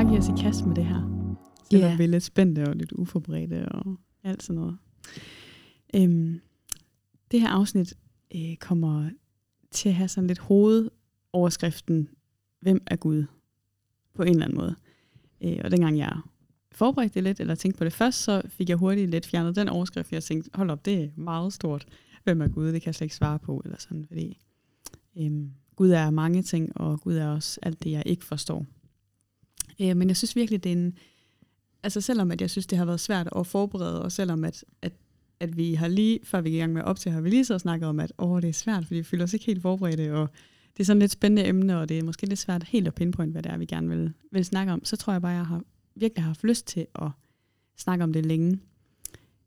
bare give os i kast med det her. Selvom yeah. vi er lidt spændte og lidt uforberedte og alt sådan noget. Øhm, det her afsnit øh, kommer til at have sådan lidt hovedoverskriften, hvem er Gud? På en eller anden måde. Øh, og dengang jeg forberedte det lidt, eller tænkte på det først, så fik jeg hurtigt lidt fjernet den overskrift. Jeg tænkte, hold op, det er meget stort. Hvem er Gud? Det kan jeg slet ikke svare på, eller sådan, fordi øhm, Gud er mange ting, og Gud er også alt det, jeg ikke forstår. Øh, men jeg synes virkelig, det er en... Altså selvom at jeg synes, det har været svært at forberede, og selvom at, at, at vi har lige, før vi gik i gang med op til, har vi lige så snakket om, at åh, det er svært, fordi vi føler os ikke helt forberedte, og det er sådan lidt spændende emne, og det er måske lidt svært helt at pinpoint, hvad det er, vi gerne vil, vil snakke om. Så tror jeg bare, at jeg har virkelig haft lyst til at snakke om det længe.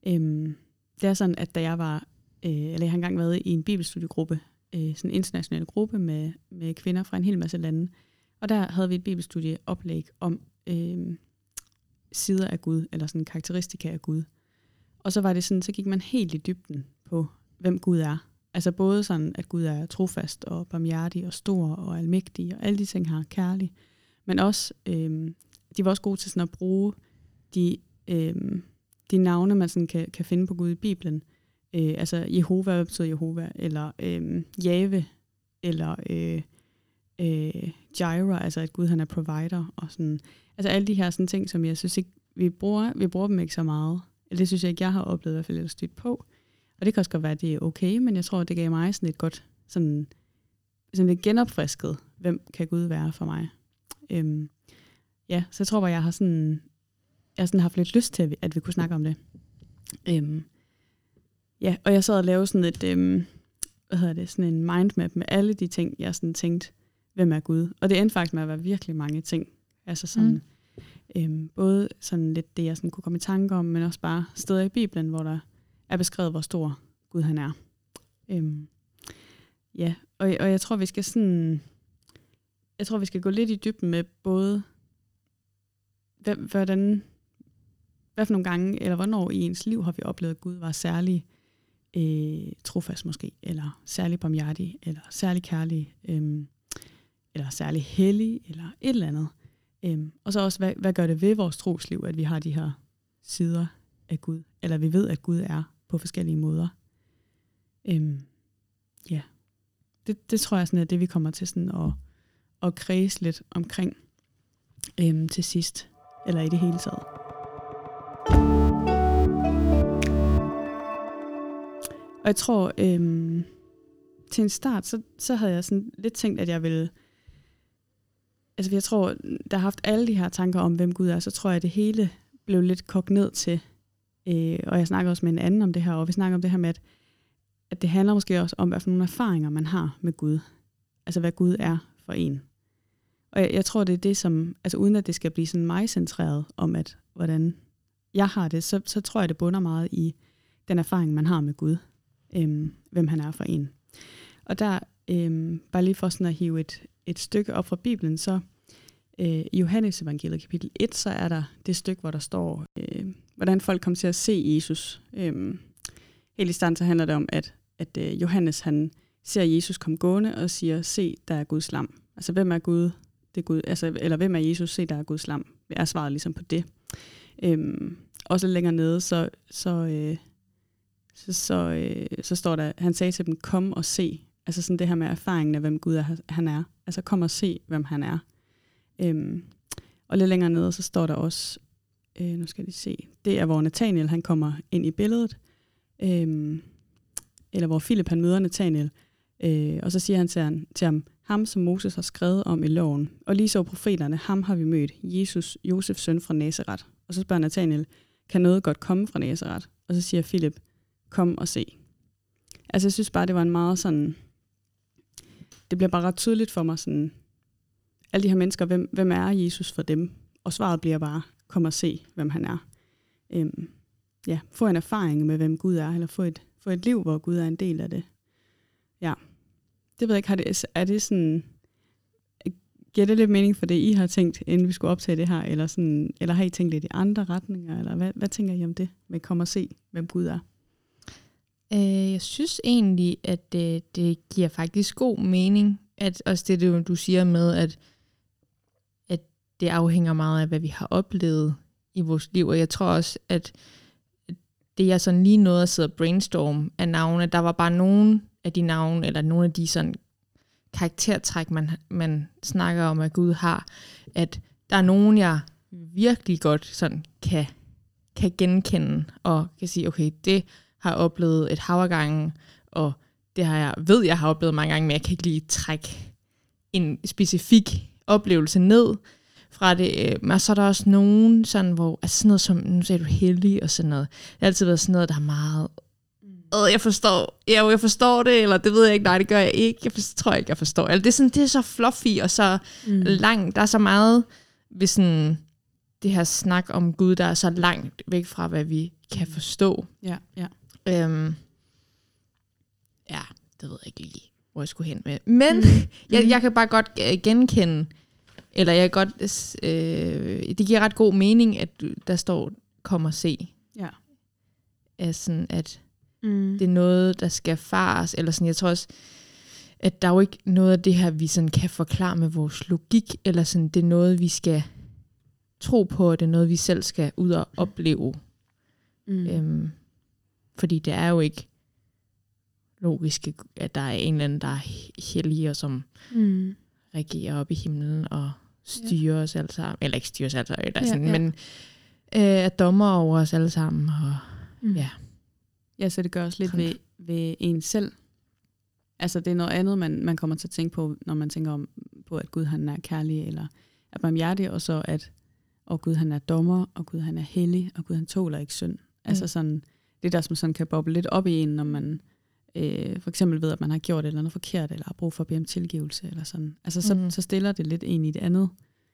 Øhm, det er sådan, at da jeg var, øh, eller jeg har engang været i en bibelstudiegruppe, øh, sådan en international gruppe med, med kvinder fra en hel masse lande, og der havde vi et bibelstudieoplæg om øh, sider af Gud, eller sådan karakteristika af Gud. Og så var det sådan, så gik man helt i dybden på, hvem Gud er. Altså både sådan, at Gud er trofast og barmhjertig og stor og almægtig, og alle de ting har kærlig. Men også, øh, de var også gode til sådan at bruge de, øh, de navne, man sådan kan, kan finde på Gud i Bibelen. Øh, altså Jehova, hvad betyder Jehova? Eller øh, Jave, eller øh, øh, Jireh, altså at Gud han er provider, og sådan. Altså alle de her sådan ting, som jeg synes ikke, vi bruger, vi bruger dem ikke så meget. Eller det synes jeg ikke, jeg har oplevet i hvert fald lidt stødt på. Og det kan også godt være, at det er okay, men jeg tror, det gav mig sådan et godt, sådan, sådan lidt genopfrisket, hvem kan Gud være for mig. Øhm, ja, så jeg tror bare, jeg har sådan, jeg har sådan haft lidt lyst til, at vi kunne snakke om det. Øhm, ja, og jeg sad og lavede sådan et, øhm, hvad hedder det, sådan en mindmap med alle de ting, jeg sådan tænkte, hvem er Gud? Og det endte faktisk med at være virkelig mange ting. Altså sådan, mm. øhm, både sådan lidt det, jeg sådan kunne komme i tanke om, men også bare steder i Bibelen, hvor der er beskrevet, hvor stor Gud han er. Øhm, ja, og, og jeg tror, vi skal sådan, jeg tror, vi skal gå lidt i dybden med både, hvordan, hvad for nogle gange, eller hvornår i ens liv har vi oplevet, at Gud var særlig øh, trofast måske, eller særlig barmhjertig, eller særlig kærlig, øh, eller særlig hellig, eller et eller andet. Øhm, og så også, hvad, hvad gør det ved vores trosliv, at vi har de her sider af Gud, eller vi ved, at Gud er på forskellige måder. Øhm, ja, det, det tror jeg sådan er det, vi kommer til sådan at, at kredse lidt omkring øhm, til sidst, eller i det hele taget. Og jeg tror, øhm, til en start, så, så havde jeg sådan lidt tænkt, at jeg ville altså jeg tror, der har haft alle de her tanker om, hvem Gud er, så tror jeg, at det hele blev lidt kogt ned til, øh, og jeg snakker også med en anden om det her, og vi snakker om det her med, at, at det handler måske også om, hvad for nogle erfaringer man har med Gud. Altså hvad Gud er for en. Og jeg, jeg tror, det er det, som, altså uden at det skal blive sådan mig centreret om, at hvordan jeg har det, så, så tror jeg, det bunder meget i den erfaring, man har med Gud. Øh, hvem han er for en. Og der, Øhm, bare lige for sådan at hive et, et stykke op fra Bibelen, så øh, i Johannes evangeliet kapitel 1, så er der det stykke, hvor der står, øh, hvordan folk kom til at se Jesus. Øhm, helt i stand så handler det om, at, at øh, Johannes han ser Jesus komme gående og siger, se, der er Guds lam. Altså, hvem er Gud? Det er Gud. Altså, eller hvem er Jesus? Se, der er Guds lam. Det er svaret ligesom på det. Øhm, også lidt længere nede, så, så, øh, så, så, øh, så står der, han sagde til dem, kom og se. Altså sådan det her med erfaringen af, hvem Gud er, han er. Altså kom og se, hvem han er. Øhm, og lidt længere nede, så står der også, øh, nu skal jeg se, det er, hvor Nathaniel han kommer ind i billedet, øhm, eller hvor Philip han møder Nathaniel, øh, og så siger han til, han til ham, ham som Moses har skrevet om i loven, og lige så profeterne, ham har vi mødt, Jesus, Josefs søn fra Nazareth. Og så spørger Nathaniel, kan noget godt komme fra Nazareth? Og så siger Philip, kom og se. Altså jeg synes bare, det var en meget sådan, det bliver bare ret tydeligt for mig, sådan, alle de her mennesker, hvem, hvem er Jesus for dem? Og svaret bliver bare, kom og se, hvem han er. Øhm, ja, få en erfaring med, hvem Gud er, eller få et, få et liv, hvor Gud er en del af det. Ja, det ved jeg ikke, har det, er det sådan, giver det lidt mening for det, I har tænkt, inden vi skulle optage det her, eller, sådan, eller har I tænkt lidt i andre retninger, eller hvad, hvad tænker I om det, med kom og se, hvem Gud er? Øh, jeg synes egentlig, at det, det giver faktisk god mening, at også det, du siger med, at, at det afhænger meget af, hvad vi har oplevet i vores liv. Og jeg tror også, at det jeg sådan lige nåede at sidde og brainstorm af navne, der var bare nogen af de navne, eller nogle af de sådan karaktertræk, man, man snakker om, at Gud har, at der er nogen, jeg virkelig godt sådan kan, kan genkende, og kan sige, okay, det har oplevet et hav gange, og det har jeg, ved jeg har oplevet mange gange, men jeg kan ikke lige trække en specifik oplevelse ned fra det. Øh, men så er der også nogen, sådan, hvor, altså sådan noget som, nu sagde du heldig og sådan noget. Det har altid været sådan noget, der er meget, øh, jeg forstår, jeg, jeg forstår det, eller det ved jeg ikke, nej, det gør jeg ikke, jeg forstår, tror ikke, jeg forstår. Eller det er, sådan, det er så fluffy og så mm. langt, der er så meget ved sådan, det her snak om Gud, der er så langt væk fra, hvad vi kan forstå. Ja, ja. Øhm, ja, det ved jeg ikke lige, hvor jeg skulle hen med. Men mm. jeg, jeg kan bare godt genkende, eller jeg kan godt, øh, det giver ret god mening, at der står, kom og se. Ja. Er sådan, at mm. det er noget, der skal fares, eller sådan, jeg tror også, at der er jo ikke noget af det her, vi sådan kan forklare med vores logik, eller sådan, det er noget, vi skal tro på, og det er noget, vi selv skal ud og opleve. Mm. Øhm, fordi det er jo ikke logisk, at der er en eller anden, der er hellig, og som mm. regerer op i himlen og styrer ja. os alle sammen. Eller ikke styrer os alle sammen, eller sådan, ja, ja. men øh, er dommer over os alle sammen. Og, mm. ja. ja, så det gør også lidt ved, ved en selv. Altså det er noget andet, man, man kommer til at tænke på, når man tænker om, på, at Gud han er kærlig, eller er barmhjertig, og så at og Gud han er dommer, og Gud han er hellig, og Gud han tåler ikke synd. Mm. Altså sådan, det der, som sådan kan boble lidt op i en, når man øh, for eksempel ved, at man har gjort et eller andet forkert, eller har brug for at bede om tilgivelse, eller sådan. Altså så, mm. så stiller det lidt ind i et andet,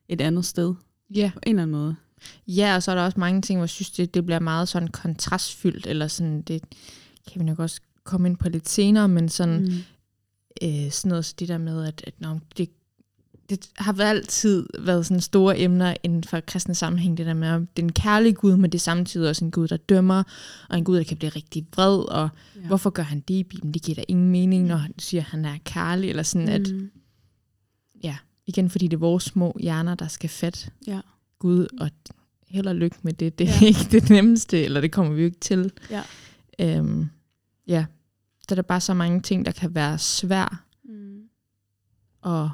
et andet sted, yeah. på en eller anden måde. Ja, og så er der også mange ting, hvor jeg synes, det, det bliver meget sådan kontrastfyldt, eller sådan, det kan vi nok også komme ind på lidt senere, men sådan, mm. øh, sådan noget, så det der med, at, at når det det har altid været sådan store emner inden for kristne sammenhæng, det der med, at det er en kærlig Gud, men det er samtidig også en Gud, der dømmer, og en Gud, der kan blive rigtig vred, og ja. hvorfor gør han det i Bibelen? Det giver da ingen mening, når han siger, at han er kærlig, eller sådan, mm. at, ja, igen, fordi det er vores små hjerner, der skal fatte ja. Gud, og held og lykke med det. Det er ja. ikke det nemmeste, eller det kommer vi jo ikke til. Ja. Øhm, ja, der er bare så mange ting, der kan være svær mm. og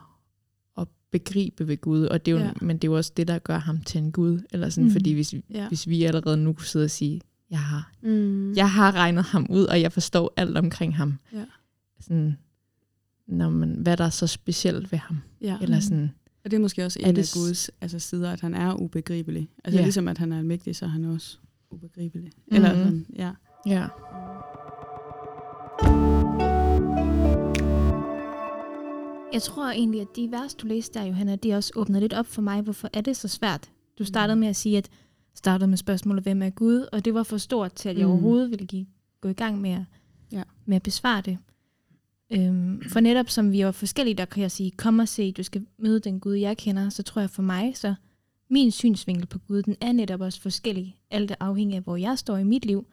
begribe ved Gud, og det er jo, ja. men det er jo også det, der gør ham til en Gud. Eller sådan, mm. Fordi hvis, ja. hvis vi allerede nu kunne sidde og sige, jeg har, mm. jeg har regnet ham ud, og jeg forstår alt omkring ham. Ja. Sådan, når man, hvad der er så specielt ved ham. Ja. Eller sådan, og det er måske også en af Guds altså, sider, at han er ubegribelig. Altså ja. ligesom at han er almægtig, så er han også ubegribelig. Mm. Eller sådan, ja. Ja. Jeg tror egentlig, at de vers, du læste der, Johanna, de også åbner lidt op for mig. Hvorfor er det så svært? Du mm. startede med at sige, at startede med spørgsmålet, hvem er Gud? Og det var for stort til, at jeg mm. overhovedet ville give, gå i gang med at, ja. med at besvare det. Øhm, for netop som vi er forskellige, der kan jeg sige, kom og se, du skal møde den Gud, jeg kender, så tror jeg for mig, så min synsvinkel på Gud, den er netop også forskellig, alt afhængig af, hvor jeg står i mit liv.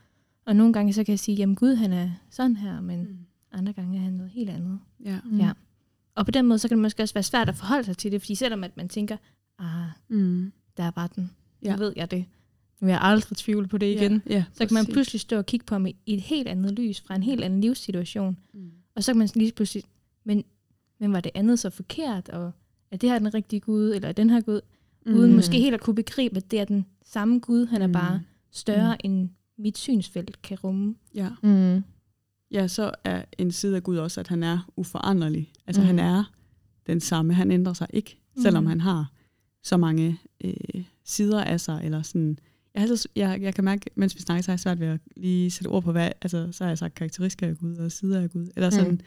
Og nogle gange så kan jeg sige, jamen Gud, han er sådan her, men mm. andre gange er han noget helt andet. Ja. Mm. ja. Og på den måde, så kan det måske også være svært at forholde sig til det, fordi selvom at man tænker, ah, mm. der var den, ja. nu ved jeg det, nu vil jeg aldrig tvivle på det igen, ja, ja, så kan man pludselig stå og kigge på ham i et helt andet lys, fra en helt anden livssituation, mm. og så kan man lige pludselig, men, men var det andet så forkert, og er det her den rigtige Gud, eller er den her Gud, mm. uden måske helt at kunne begribe, at det er den samme Gud, han er mm. bare større, mm. end mit synsfelt kan rumme. Ja. Mm ja, så er en side af Gud også, at han er uforanderlig. Altså mm. han er den samme, han ændrer sig ikke, selvom mm. han har så mange øh, sider af sig, eller sådan, jeg, altså, jeg, jeg kan mærke, mens vi snakker, så er jeg svært ved at lige sætte ord på, hvad, altså, så har jeg sagt karakteristikker af Gud, og sider af Gud, eller sådan, mm.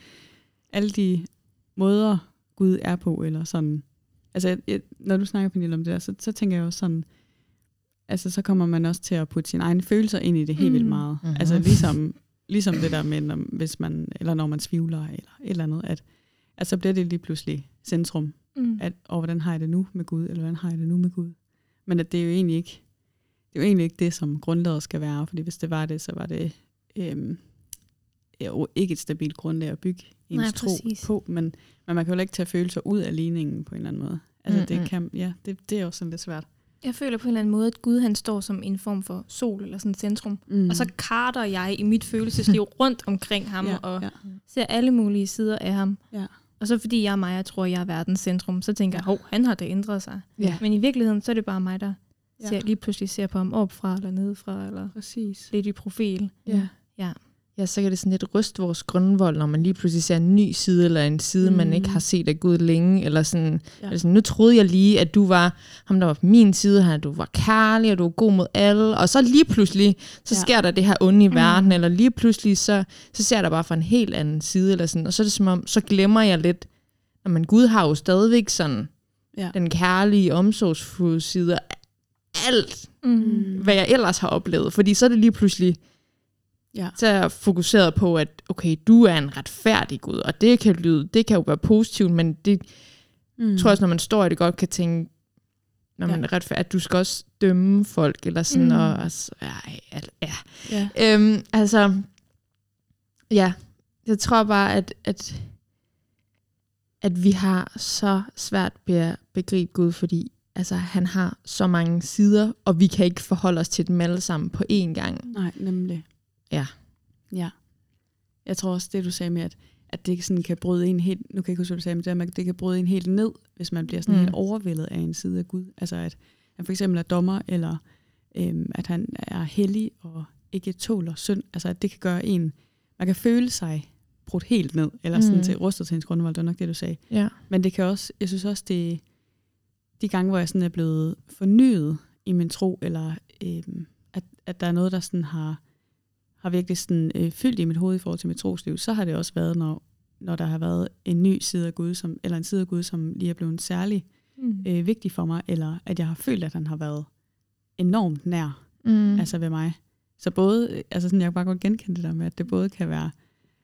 alle de måder, Gud er på, eller sådan, altså, jeg, når du snakker, Pernille, om det der, så, så tænker jeg også sådan, altså, så kommer man også til at putte sine egne følelser ind i det helt mm. vildt meget. Mm-hmm. Altså, ligesom ligesom det der med, når, hvis man, eller når man tvivler, eller et eller andet, at, at så bliver det lige pludselig centrum. Mm. At, og hvordan har jeg det nu med Gud, eller hvordan har jeg det nu med Gud? Men at det er jo egentlig ikke, det er jo egentlig ikke det, som grundlaget skal være, fordi hvis det var det, så var det øhm, jo ikke et stabilt grundlag at bygge ens Nej, tro præcis. på, men, men man kan jo ikke tage følelser ud af ligningen på en eller anden måde. Altså Mm, det mm. kan, ja, det, det er også sådan lidt svært. Jeg føler på en eller anden måde, at Gud han står som en form for sol eller sådan et centrum. Mm. Og så karter jeg i mit følelsesliv rundt omkring ham ja, og ja, ser alle mulige sider af ham. Ja. Og så fordi jeg er mig, jeg tror, jeg er verdens centrum, så tænker jeg, hov, han har da ændret sig. Ja. Men i virkeligheden, så er det bare mig, der ja. ser, lige pludselig ser på ham opfra eller nedefra, eller Præcis. lidt i profil. Ja. Ja. Ja, så kan det sådan lidt ryste vores grundvold, når man lige pludselig ser en ny side, eller en side, mm. man Mm. ikke har set af Gud længe, eller sådan, Ja. eller sådan, nu troede jeg lige, at du var ham, der var på min side her, du var kærlig, og du var god mod alle, og så lige pludselig, så Ja. sker der det her onde i Mm. verden, eller lige pludselig, så, så ser dig bare fra en helt anden side, eller sådan, og så er det som om, så glemmer jeg lidt, at man Gud har jo stadigvæk sådan, Ja. den kærlige, omsorgsfulde side, alt, Mm. hvad jeg ellers har oplevet, fordi så er det lige pludselig, Ja. så er jeg fokuseret på, at okay, du er en retfærdig Gud, og det kan lyde, det kan jo være positivt, men det Mm. tror jeg også, når man står i det, godt kan tænke, når man Ja. retfærdig, at du skal også dømme folk, eller sådan, Mm. mm. og altså, ja, al- ja. Ja. Øhm, altså, ja, jeg tror bare, at, at, at vi har så svært ved at begribe Gud, fordi altså, han har så mange sider, og vi kan ikke forholde os til dem alle sammen på én gang. Nej, nemlig. Ja. Ja. Jeg tror også, det du sagde med, at, at det sådan kan bryde en helt, nu kan jeg ikke huske, hvad du sagde, men det, at det kan bryde en helt ned, hvis man bliver sådan. Mm. helt overvældet af en side af Gud. Altså at han for eksempel er dommer, eller øhm, at han er hellig og ikke tåler synd. Altså at det kan gøre en, man kan føle sig brudt helt ned, eller sådan Mm. til rustet til ens grundvold, det var nok det, du sagde. Ja. Men det kan også, jeg synes også, det de gange, hvor jeg sådan er blevet fornyet i min tro, eller øhm, at, at der er noget, der sådan har, har virkelig sådan, øh, fyldt i mit hoved i forhold til mit trosliv, så har det også været, når, når der har været en ny side af Gud, som, eller en side af Gud, som lige er blevet særlig Mm. øh, vigtig for mig, eller at jeg har følt, at han har været enormt nær Mm. altså ved mig. Så både, øh, altså sådan, jeg kan bare godt genkende det der med, at det både kan være,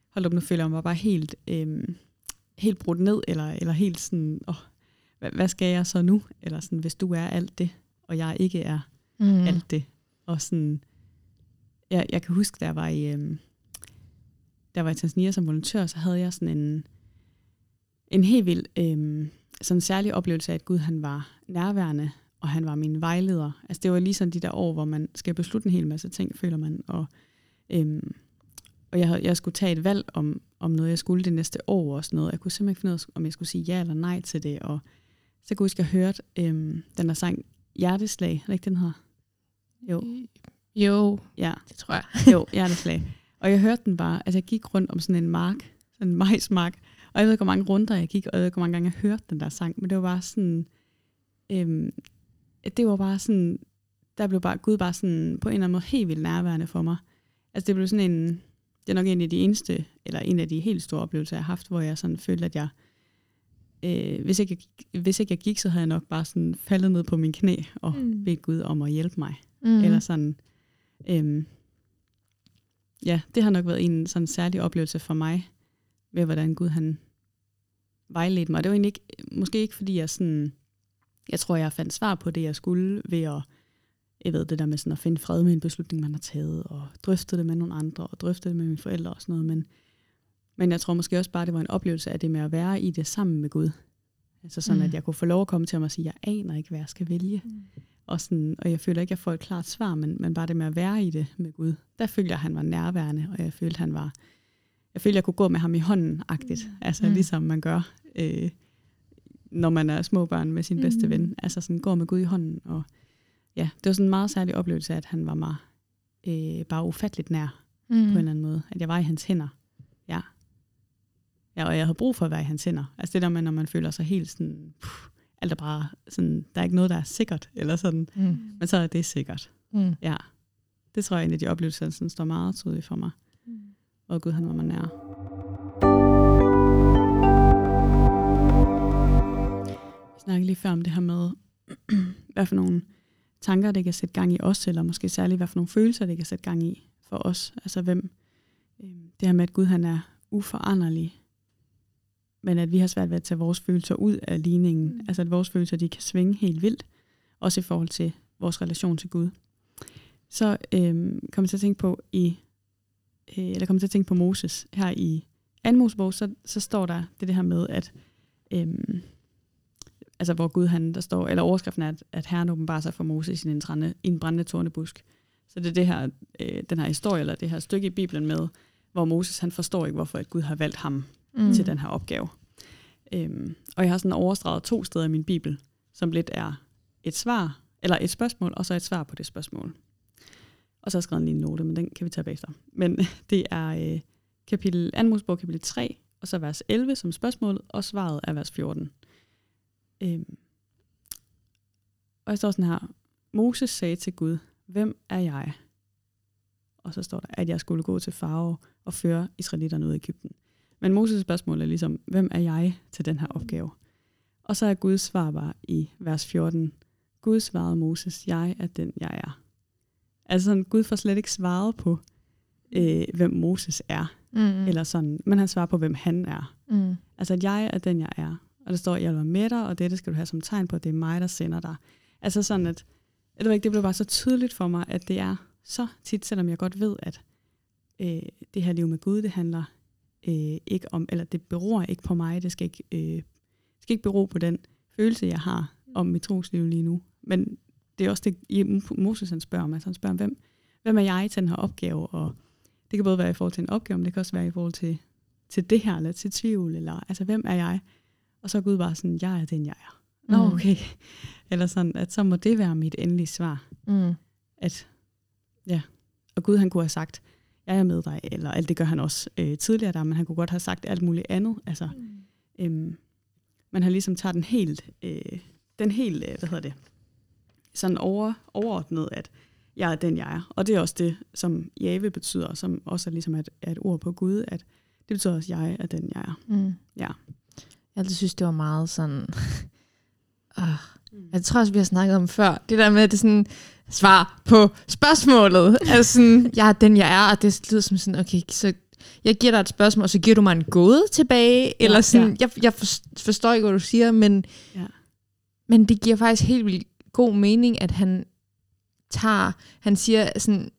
hold op, nu føler jeg mig bare helt, øhm, helt brudt ned, eller, eller helt sådan, åh, hvad, hvad skal jeg så nu? Eller sådan, hvis du er alt det, og jeg ikke er mm. alt det. Og sådan, jeg, jeg kan huske, da jeg var i, øhm, der var i Tanzania som volontør, så havde jeg sådan en, en helt vild, øhm, sådan særlig oplevelse af, at Gud han var nærværende, og han var min vejleder. Altså det var lige sådan de der år, hvor man skal beslutte en hel masse ting, føler man. Og, øhm, og jeg, havde, jeg skulle tage et valg om, om noget, jeg skulle det næste år og sådan noget. Jeg kunne simpelthen ikke finde ud af, om jeg skulle sige ja eller nej til det. Og så kunne jeg huske, at jeg hørte øhm, den der sang Hjerteslag, er det ikke den her? Jo. Jo, Ja, det tror jeg. jo, hjerteslag. Og jeg hørte den bare, altså jeg gik rundt om sådan en mark, sådan en majsmark, og jeg ved ikke, hvor mange runder jeg gik, og jeg ved ikke, hvor mange gange jeg hørte den der sang, men det var bare sådan, øhm, det var bare sådan, der blev bare, Gud bare sådan, på en eller anden måde helt vildt nærværende for mig. Altså det blev sådan en, det er nok en af de eneste, eller en af de helt store oplevelser, jeg har haft, hvor jeg sådan følte, at jeg, øh, hvis, ikke jeg, hvis ikke jeg gik, så havde jeg nok bare sådan faldet ned på min knæ og Mm. bedt Gud om at hjælpe mig. Mm. Eller sådan, øhm, ja, det har nok været en sådan særlig oplevelse for mig, med hvordan Gud han vejledte mig. Og det var egentlig ikke, måske ikke fordi jeg sådan, jeg tror jeg fandt svar på det, jeg skulle ved at, jeg ved det der med sådan at finde fred med en beslutning, man har taget, og drøfte det med nogle andre, og drøfte det med mine forældre og sådan noget, men, men jeg tror måske også bare, det var en oplevelse af det med at være i det sammen med Gud. Altså sådan, Mm. mm. at jeg kunne få lov at komme til ham og sige, jeg aner ikke, hvad jeg skal vælge. Mm. Og, sådan, og jeg føler ikke, at jeg får et klart svar, men, men bare det med at være i det med Gud, der følte jeg, at han var nærværende, og jeg følte, han var, jeg følte, jeg kunne gå med ham i hånden-agtigt. Mm. Altså Mm. ligesom man gør, øh, når man er små børn med sin Mm. bedste ven. Altså sådan går med Gud i hånden. Og ja, det var sådan en meget særlig oplevelse, at han var mig øh, bare ufatteligt nær mm. på en eller anden måde. At jeg var i hans hænder. Ja. Ja, og jeg havde brug for at være i hans hænder. Altså det der med, når man føler sig helt sådan, puh, alt er bare sådan, der er ikke noget, der er sikkert, eller sådan. Mm. Men så er det sikkert. Mm. Ja. Det tror jeg en af de oplevelser, sådan står meget tydeligt for mig. Mm. Og Gud, han var mig nær. Vi snakkede lige før om det her med, hvad for nogle tanker, det kan sætte gang i os, eller måske særligt, hvad for nogle følelser, det kan sætte gang i for os. Altså hvem, øh, det her med, at Gud han er uforanderlig, men at vi har svært ved at tage vores følelser ud af ligningen. Mm. Altså at vores følelser, de kan svinge helt vildt, også i forhold til vores relation til Gud. Så øh, kom jeg til at tænke på i, øh, eller kom jeg til at tænke på Moses her i anden Mosebog, så, så står der det, det her med, at øh, altså hvor Gud han, der står, eller overskriften er, at, at Herren åbenbarer sig for Moses i en, trænde, i en brændende tornebusk. Så det er det her, øh, den her historie, eller det her stykke i Bibelen med, hvor Moses han forstår ikke, hvorfor at Gud har valgt ham mm. til den her opgave. Øhm, og jeg har sådan overstreget to steder i min Bibel, som lidt er et svar, eller et spørgsmål, og så et svar på det spørgsmål. Og så har jeg skrevet en lille note, men den kan vi tage bagefter. Men det er øh, kapitel, 2. Mosebog kapitel 3, og så vers 11 som spørgsmål, og svaret er vers 14. Øhm. Og jeg står sådan her, Moses sagde til Gud, hvem er jeg? Og så står der, at jeg skulle gå til farve og føre israelitterne ud af Ægypten. Men Moses' spørgsmål er ligesom, hvem er jeg til den her opgave? Og så er Guds svar bare i vers 14, Gud svarede Moses, jeg er den, jeg er. Altså sådan, Gud får slet ikke svaret på, øh, hvem Moses er. Mm. Eller sådan, men han svarer på, hvem han er. Mm. Altså, at jeg er den, jeg er. Og der står, jeg er med dig, og det skal du have som tegn på, at det er mig, der sender dig. Altså sådan, at jeg ved ikke, det blev bare så tydeligt for mig, at det er så tit, selvom jeg godt ved, at øh, det her liv med Gud, det handler øh, ikke om, eller det beror ikke på mig, det skal ikke, øh, skal ikke bero på den følelse, jeg har om mit trosliv lige nu. Men det er også det, Moses han spørger om. Altså han spørger, hvem, hvem er jeg til den her opgave? Og det kan både være i forhold til en opgave, men det kan også være i forhold til, til det her, eller til tvivl, eller altså, hvem er jeg? Og så er Gud bare sådan, jeg er den, jeg er. Nå, mm. okay. Eller sådan, at så må det være mit endelige svar. Mm. At, ja. Og Gud, han kunne have sagt, jeg er med dig, eller alt det gør han også øh, tidligere der, men han kunne godt have sagt alt muligt andet. Altså, mm. øhm, man har ligesom taget den helt, øh, den helt, øh, hvad hedder det, sådan over, overordnet, at jeg er den, jeg er. Og det er også det, som Jave betyder, som også er ligesom et, er et ord på Gud, at det betyder også, at jeg er den, jeg er. Mm. Ja. Jeg altid synes, det var meget sådan... uh, jeg tror også, vi har snakket om før. Det der med, at det sådan svar på spørgsmålet. altså sådan, jeg er den, jeg er, og det lyder som sådan, okay, så jeg giver dig et spørgsmål, og så giver du mig en gåde tilbage, ja, eller sådan, ja. jeg, jeg forstår ikke, hvad du siger, men, ja. men det giver faktisk helt vildt god mening, at han tager, han siger sådan,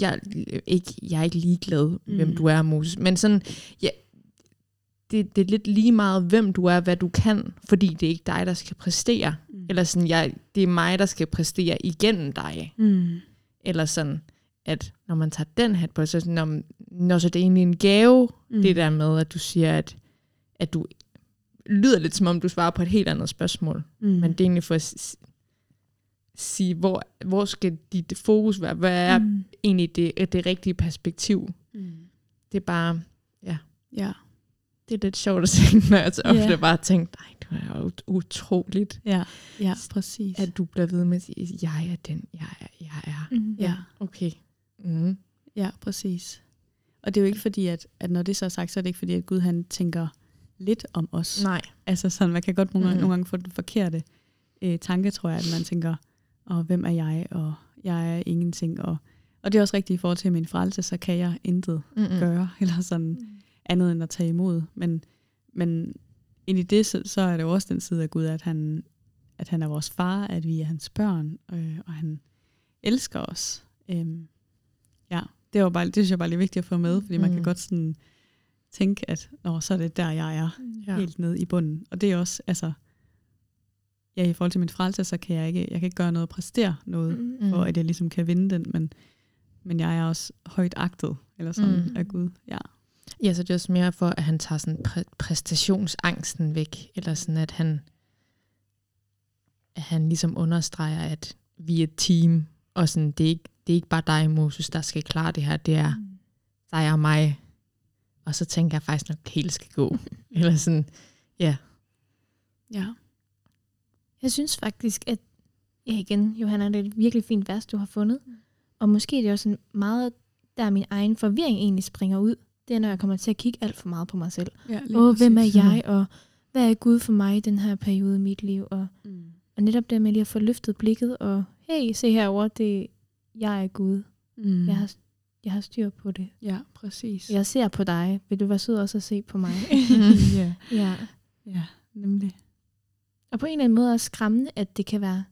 jeg, ikke, jeg er ikke ligeglad, mm. hvem du er, Moses, men sådan, ja, det, det er lidt lige meget, hvem du er, hvad du kan, fordi det er ikke dig, der skal præstere. Mm. Eller sådan, jeg, det er mig, der skal præstere igennem dig. Mm. Eller sådan, at når man tager den hat på, så, sådan, når, når så det er egentlig en gave, mm. det der med, at du siger, at, at du lyder lidt som om, du svarer på et helt andet spørgsmål. Mm. Men det er egentlig for at sige, hvor, hvor skal dit fokus være? Hvad er mm. egentlig det, det rigtige perspektiv? Mm. Det er bare, ja. Ja det er lidt sjovt at tænke, når jeg så ofte yeah. bare tænkt, nej, er utroligt. Ja, ja, præcis. At du bliver ved med at sige, jeg er den, jeg er. Jeg er. Mm. Ja. Okay. Mm. Ja, præcis. Og det er jo ikke fordi, at, at når det så er sagt, så er det ikke fordi, at Gud han tænker lidt om os. Nej. Altså sådan, man kan godt nogle, mm. nogle gange få den forkerte øh, tanke, tror jeg, at man tænker, og hvem er jeg, og jeg er ingenting. Og, og det er også rigtigt i forhold til min frelse, så kan jeg intet Mm-mm. gøre. Eller sådan. Mm andet end at tage imod. Men, men ind i det, så, så er det jo også den side af Gud, at han, at han er vores far, at vi er hans børn, øh, og han elsker os. Øhm, ja, det, var bare, det synes jeg bare lige vigtigt at få med, fordi mm. man kan mm. godt sådan tænke, at Nå, så er det der, jeg er, ja. helt nede i bunden. Og det er også, altså, ja, i forhold til min frelse, så kan jeg ikke, jeg kan ikke gøre noget, præstere noget, mm. for at jeg ligesom kan vinde den, men, men jeg er også højt agtet, eller sådan, mm. af Gud, ja. Ja, så det er også mere for, at han tager sådan præ- præstationsangsten væk, eller sådan, at han, at han ligesom understreger, at vi er et team, og sådan, det, er ikke, det er ikke bare dig, Moses, der skal klare det her, det er mm. dig og mig. Og så tænker jeg faktisk, at det hele skal gå. eller sådan, ja. Ja. Jeg synes faktisk, at ja igen, Johanna, det er et virkelig fint vers, du har fundet. Mm. Og måske er det også en meget, der min egen forvirring egentlig springer ud det er, når jeg kommer til at kigge alt for meget på mig selv. Ja, Åh, hvem er jeg, og hvad er Gud for mig i den her periode i mit liv? Og, mm. og netop det med lige at få løftet blikket, og hey, se herover det jeg er Gud. Mm. Jeg, har, jeg har styr på det. Ja, præcis. Jeg ser på dig. Vil du være sød også at se på mig? ja. ja. Ja, nemlig. Og på en eller anden måde også skræmmende, at det kan være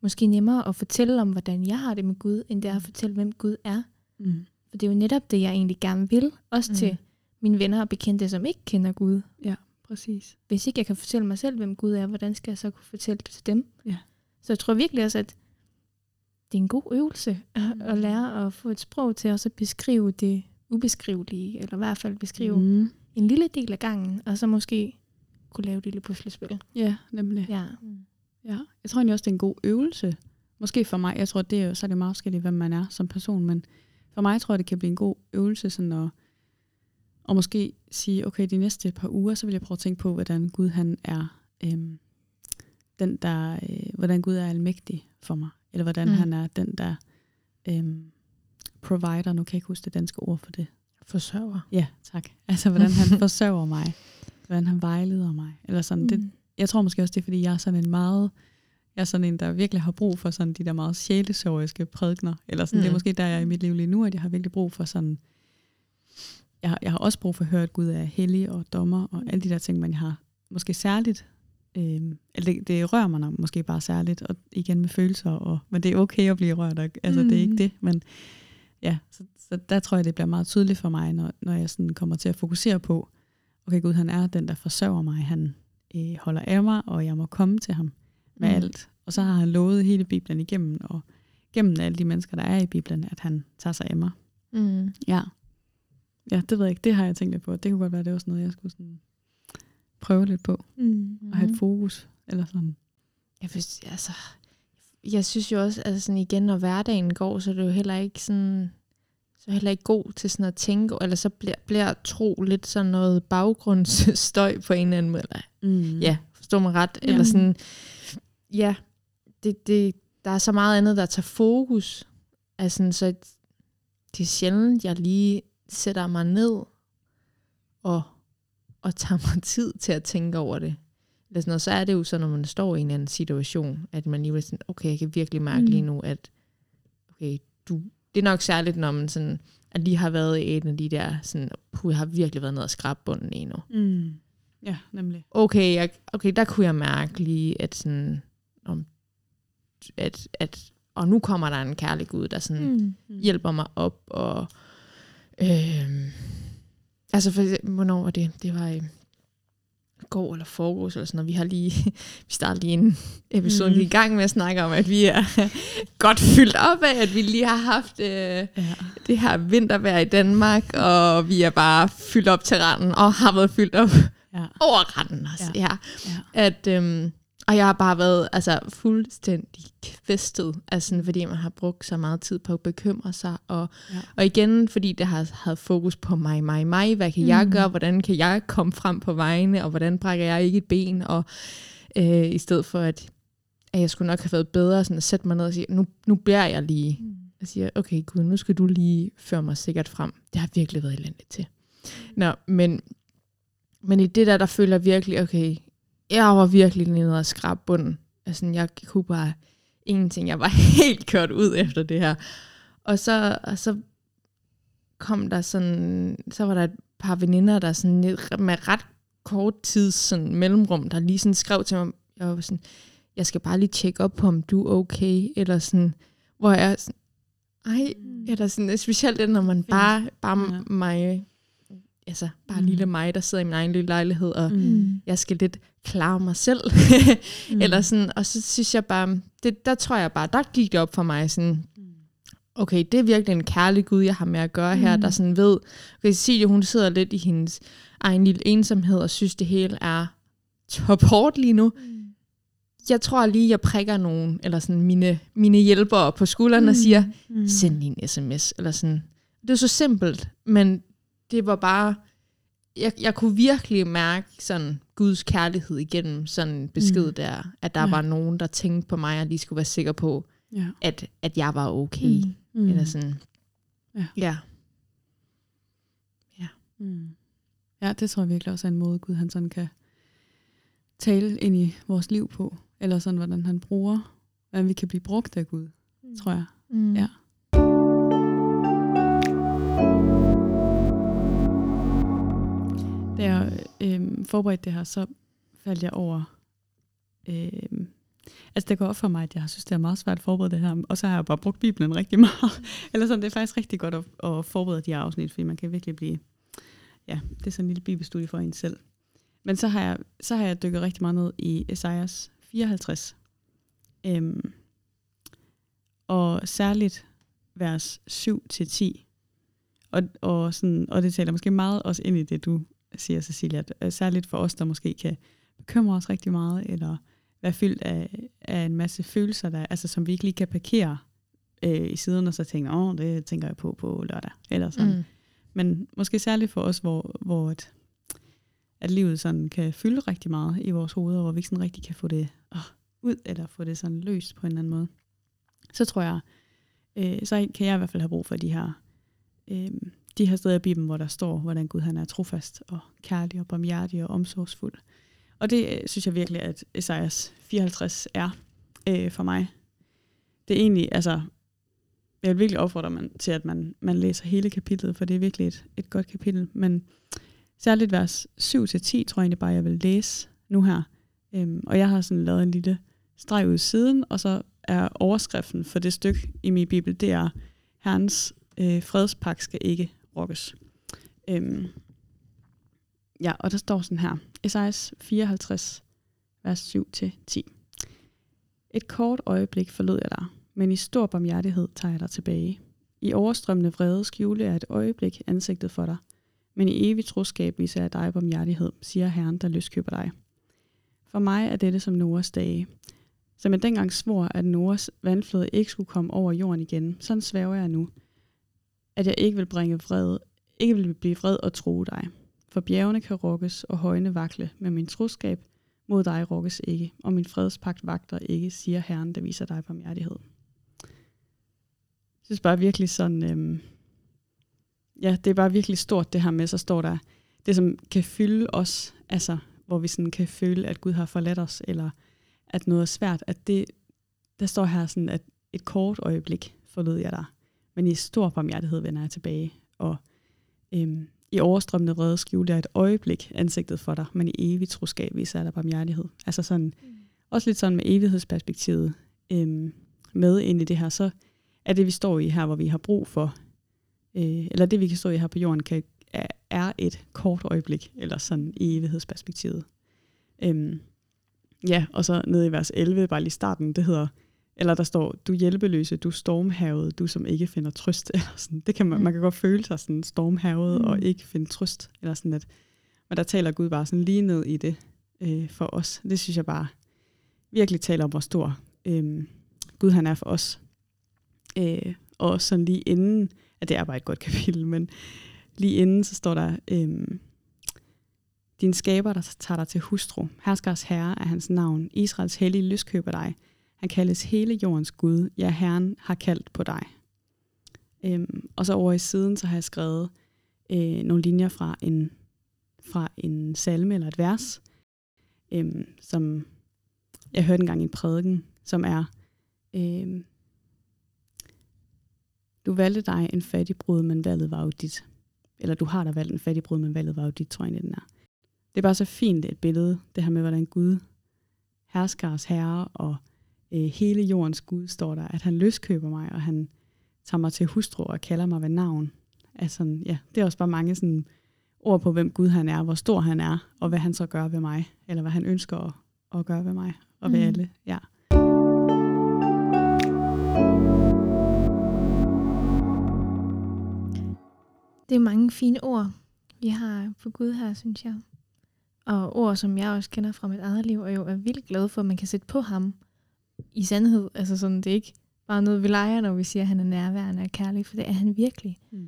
måske nemmere at fortælle om, hvordan jeg har det med Gud, end det er at fortælle, hvem Gud er. Mm. For det er jo netop det, jeg egentlig gerne vil. Også mm. til mine venner og bekendte, som ikke kender Gud. Ja, præcis. Hvis ikke jeg kan fortælle mig selv, hvem Gud er, hvordan skal jeg så kunne fortælle det til dem? Ja. Så jeg tror virkelig også, at det er en god øvelse at, Mm. at lære at få et sprog til også at beskrive det ubeskrivelige, eller i hvert fald beskrive mm. En lille del af gangen, og så måske kunne lave et lille puslespil. Ja, nemlig. Ja. Ja, jeg tror egentlig også, det er en god øvelse. Måske for mig, jeg tror, det er jo, så er det meget forskelligt, hvem man er som person, men for mig tror jeg, det kan blive en god øvelse, sådan at, at måske sige, okay, de næste par uger, så vil jeg prøve at tænke på, hvordan Gud han er, øhm, den der, øh, hvordan Gud er almægtig for mig, eller hvordan Mm. han er den der øhm, provider, nu kan jeg ikke huske det danske ord for det. Forsørger. Ja, tak. Altså, hvordan han forsørger mig, hvordan han vejleder mig, eller sådan, mm. det, jeg tror måske også, det er, fordi jeg er sådan en meget, jeg er sådan en, der virkelig har brug for sådan de der meget sjælesoriske prædikner. Eller sådan, mm. det er Mm. måske der, jeg er i mit liv lige nu, at jeg har virkelig brug for sådan, jeg, har- jeg har også brug for at høre, at Gud er hellig og dommer og alle de der ting, jeg har måske særligt, øh, eller det, det rører mig nok måske bare særligt, og igen med følelser, og, men det er okay at blive rørt, og, altså mm. det er ikke Mm. det, men ja, så, så der tror jeg, det bliver meget tydeligt for mig, når, når jeg sådan kommer til at fokusere på, okay Gud, han er den, der forsørger mig, han øh, holder af mig, og jeg må komme til ham med Mm. alt. Og så har han lovet hele Bibelen igennem, og gennem alle de mennesker, der er i Bibelen, at han tager sig af mig. Mm. Ja. Ja, det ved jeg ikke. Det har jeg tænkt lidt på. Det kunne godt være, det var sådan noget, jeg skulle sådan prøve lidt på. Mm. Og have et fokus. Eller sådan. Jeg, synes, altså, jeg synes jo også, altså sådan igen, når hverdagen går, så er det jo heller ikke sådan, så er heller ikke god til sådan at tænke, eller så bliver, bliver tro lidt sådan noget baggrundsstøj på en eller anden måde. Mm. ja, forstår mig ret. Eller sådan, ja, det, det, der er så meget andet, der tager fokus. Altså, så det er sjældent, jeg lige sætter mig ned og, og tager mig tid til at tænke over det. Eller sådan noget, så er det jo så, når man står i en anden situation, at man lige er sådan, okay, jeg kan virkelig mærke Mm. lige nu, at okay, du, det er nok særligt, når man sådan, at lige har været i en af de der, sådan, puh, jeg har virkelig været nede og skrabe bunden lige nu Mm. Ja, nemlig. okay, jeg, okay, der kunne jeg mærke lige, at sådan, om, at, at, og nu kommer der en kærlig Gud, der sådan mm. Mm. hjælper mig op, og, øh, altså, for, hvornår var det? Det var i går eller forgårs eller sådan noget. Vi har lige, vi startede lige en episode, mm. Mhm. i gang med at snakke om, at vi er godt fyldt op af, at vi lige har haft øh, Ja. det her vintervejr i Danmark, og vi er bare fyldt op til randen, og har været fyldt op Ja. over randen også. Ja. Ja. ja. At, øhm, og jeg har bare været altså, fuldstændig kvæstet, altså, fordi man har brugt så meget tid på at bekymre sig. Og, Ja. og igen, fordi det har haft fokus på mig, mig, mig. Hvad kan mm. jeg Mm. gøre? Hvordan kan jeg komme frem på vejene? Og hvordan brækker jeg ikke et ben? Og øh, i stedet for, at, at jeg skulle nok have været bedre sådan at sætte mig ned og sige, nu, nu beder jeg lige. Og siger, okay Gud, nu skal du lige føre mig sikkert frem. Det har virkelig været elendigt til. Nå, men, men i det der, der føler jeg virkelig, okay, jeg var virkelig nede og skrab bunden. Altså, jeg kunne bare ingenting. Jeg var helt kørt ud efter det her. Og så, og så kom der sådan, så var der et par veninder, der sådan med ret kort tids sådan mellemrum, der lige sådan skrev til mig, jeg var sådan, jeg skal bare lige tjekke op på, om du er okay, eller sådan, hvor jeg sådan, ej, eller sådan, specielt det, når man bare, bare Ja. mig, altså bare Mm. lille mig, der sidder i min egen lille lejlighed, og Mm. jeg skal lidt klare mig selv. Mm. Eller sådan, og så synes jeg bare, det, der tror jeg bare, der gik det op for mig sådan, Mm. okay, det er virkelig en kærlig Gud, jeg har med at gøre her, Mm. der sådan ved, okay, Cecilie, hun sidder lidt i hendes egen lille ensomhed, og synes, det hele er top hårdt lige nu. Jeg tror lige, jeg prikker nogen, eller sådan mine, mine hjælpere på skulderen mm. og siger, Mm. send lige en sms, eller sådan. Det er så simpelt, men det var bare, jeg, jeg kunne virkelig mærke sådan Guds kærlighed igennem sådan en besked Mm. der, at der Ja. var nogen, der tænkte på mig, og lige skulle være sikker på, Ja. at, at jeg var okay. Mm. Mm. Eller sådan. Ja. ja. Mm. Ja, det tror jeg virkelig også er en måde, Gud han sådan kan tale ind i vores liv på. Eller sådan, hvordan han bruger, hvordan vi kan blive brugt af Gud, tror jeg. Mm. Ja. Da jeg øh, forberedte det her, så faldt jeg over... Øh, altså, det går op for mig, at jeg synes, det er meget svært at forberede det her. Og så har jeg bare brugt Bibelen rigtig meget. Eller sådan, det er faktisk rigtig godt at, at forberede de her afsnit, fordi man kan virkelig blive... Ja, det er sådan en lille bibelstudie for en selv. Men så har, jeg, så har jeg dykket rigtig meget ned i Esajas 54. Øhm, og særligt vers 7-10. Og, og, sådan, og det taler måske meget også ind i det, du siger, Cecilia, at særligt for os, der måske kan bekymre os rigtig meget, eller være fyldt af, af en masse følelser, der, altså, som vi ikke lige kan parkere øh, i siden, og så tænker, åh, det tænker jeg på på lørdag, eller sådan. Mm. Men måske særligt for os, hvor, hvor et, at livet sådan kan fylde rigtig meget i vores hoveder, hvor vi ikke sådan rigtig kan få det åh, ud, eller få det sådan løst på en eller anden måde. Så tror jeg, øh, så kan jeg i hvert fald have brug for de her, øh, de her steder i Bibelen, hvor der står, hvordan Gud han er trofast og kærlig og barmhjertig og omsorgsfuld. Og det øh, synes jeg virkelig, at Esajas 54 er øh, for mig. Det er egentlig, altså, jeg vil virkelig opfordre man til, at man, man læser hele kapitlet, for det er virkelig et, et godt kapitel. Men særligt vers 7-10 tror jeg egentlig bare, jeg vil læse nu her. Øhm, og jeg har sådan lavet en lille streg ud siden, og så er overskriften for det stykke i min bibel, det er, Herrens øh, fredspak skal ikke rokkes. Øhm, ja, og der står sådan her, Esajas 54, vers 7-10. Et kort øjeblik forlod jeg dig, men i stor barmhjertighed tager jeg dig tilbage. I overstrømmende vrede skjule er et øjeblik ansigtet for dig, men i evig troskab viser jeg dig barmhjertighed, siger Herren, der løskøber dig. For mig er dette som Noras dage. Som jeg dengang svor, at Noras vandflod ikke skulle komme over jorden igen, sådan sværger jeg nu, at jeg ikke vil bringe vred, ikke vil blive vred og tro dig. For bjergene kan rukkes og højene vakle, men min troskab mod dig rukkes ikke, og min fredspagt vagter ikke, siger Herren, der viser dig barmhjertighed. Jeg synes bare virkelig sådan, øhm, ja, det er bare virkelig stort det her med, så står der, det som kan fylde os, altså hvor vi sådan kan føle, at Gud har forladt os, eller at noget er svært, at det, der står her sådan, at et kort øjeblik forlod jeg dig, men i stor barmhjertighed vender jeg tilbage, og øhm, i overstrømmende vrede skjulte jeg et øjeblik ansigtet for dig, men i evig troskab viser jeg dig barmhjertighed. Altså sådan, mm. også lidt sådan med evighedsperspektivet øhm, med ind i det her, så er det, vi står i her, hvor vi har brug for, øh, eller det, vi kan stå i her på jorden, kan, er, er et kort øjeblik, eller sådan i evighedsperspektivet. Øhm, ja, og så nede i vers 11, bare lige starten, det hedder, eller der står, du hjælpeløse, du stormhavet, du som ikke finder trøst. Eller sådan. Det kan man, mm. man kan godt føle sig sådan stormhavet mm. og ikke finde trøst. Eller sådan at, men der taler Gud bare sådan lige ned i det øh, for os. Det synes jeg bare virkelig taler om, hvor stor øh, Gud han er for os. Øh, og sådan lige inden, at det er bare et godt kapitel, men lige inden, så står der, øh, din skaber, der tager dig til hustru, herskers herre er hans navn, Israels hellige lyskøber dig, han kaldes hele jordens Gud. Ja, Herren har kaldt på dig. Øhm, og så over i siden, så har jeg skrevet øh, nogle linjer fra en, fra en salme eller et vers, øhm, som jeg hørte engang i en prædiken, som er, øhm, du valgte dig en fattig brud, men valget var jo dit. Eller du har da valgt en fattig brud, men valget var jo dit, tror jeg, den er. Det er bare så fint et billede, det her med, hvordan Gud hersker os herre og øh, hele jordens Gud, står der, at han løskøber mig, og han tager mig til hustru og kalder mig ved navn. Altså, ja, det er også bare mange sådan, ord på, hvem Gud han er, hvor stor han er, og hvad han så gør ved mig, eller hvad han ønsker at, at gøre ved mig og ved mm. alle. Ja. Det er mange fine ord, vi har på Gud her, synes jeg. Og ord, som jeg også kender fra mit eget liv, og jo er vildt glad for, at man kan sætte på ham i sandhed. Altså sådan, det er ikke bare noget, vi leger, når vi siger, at han er nærværende og kærlig, for det er han virkelig. Mm.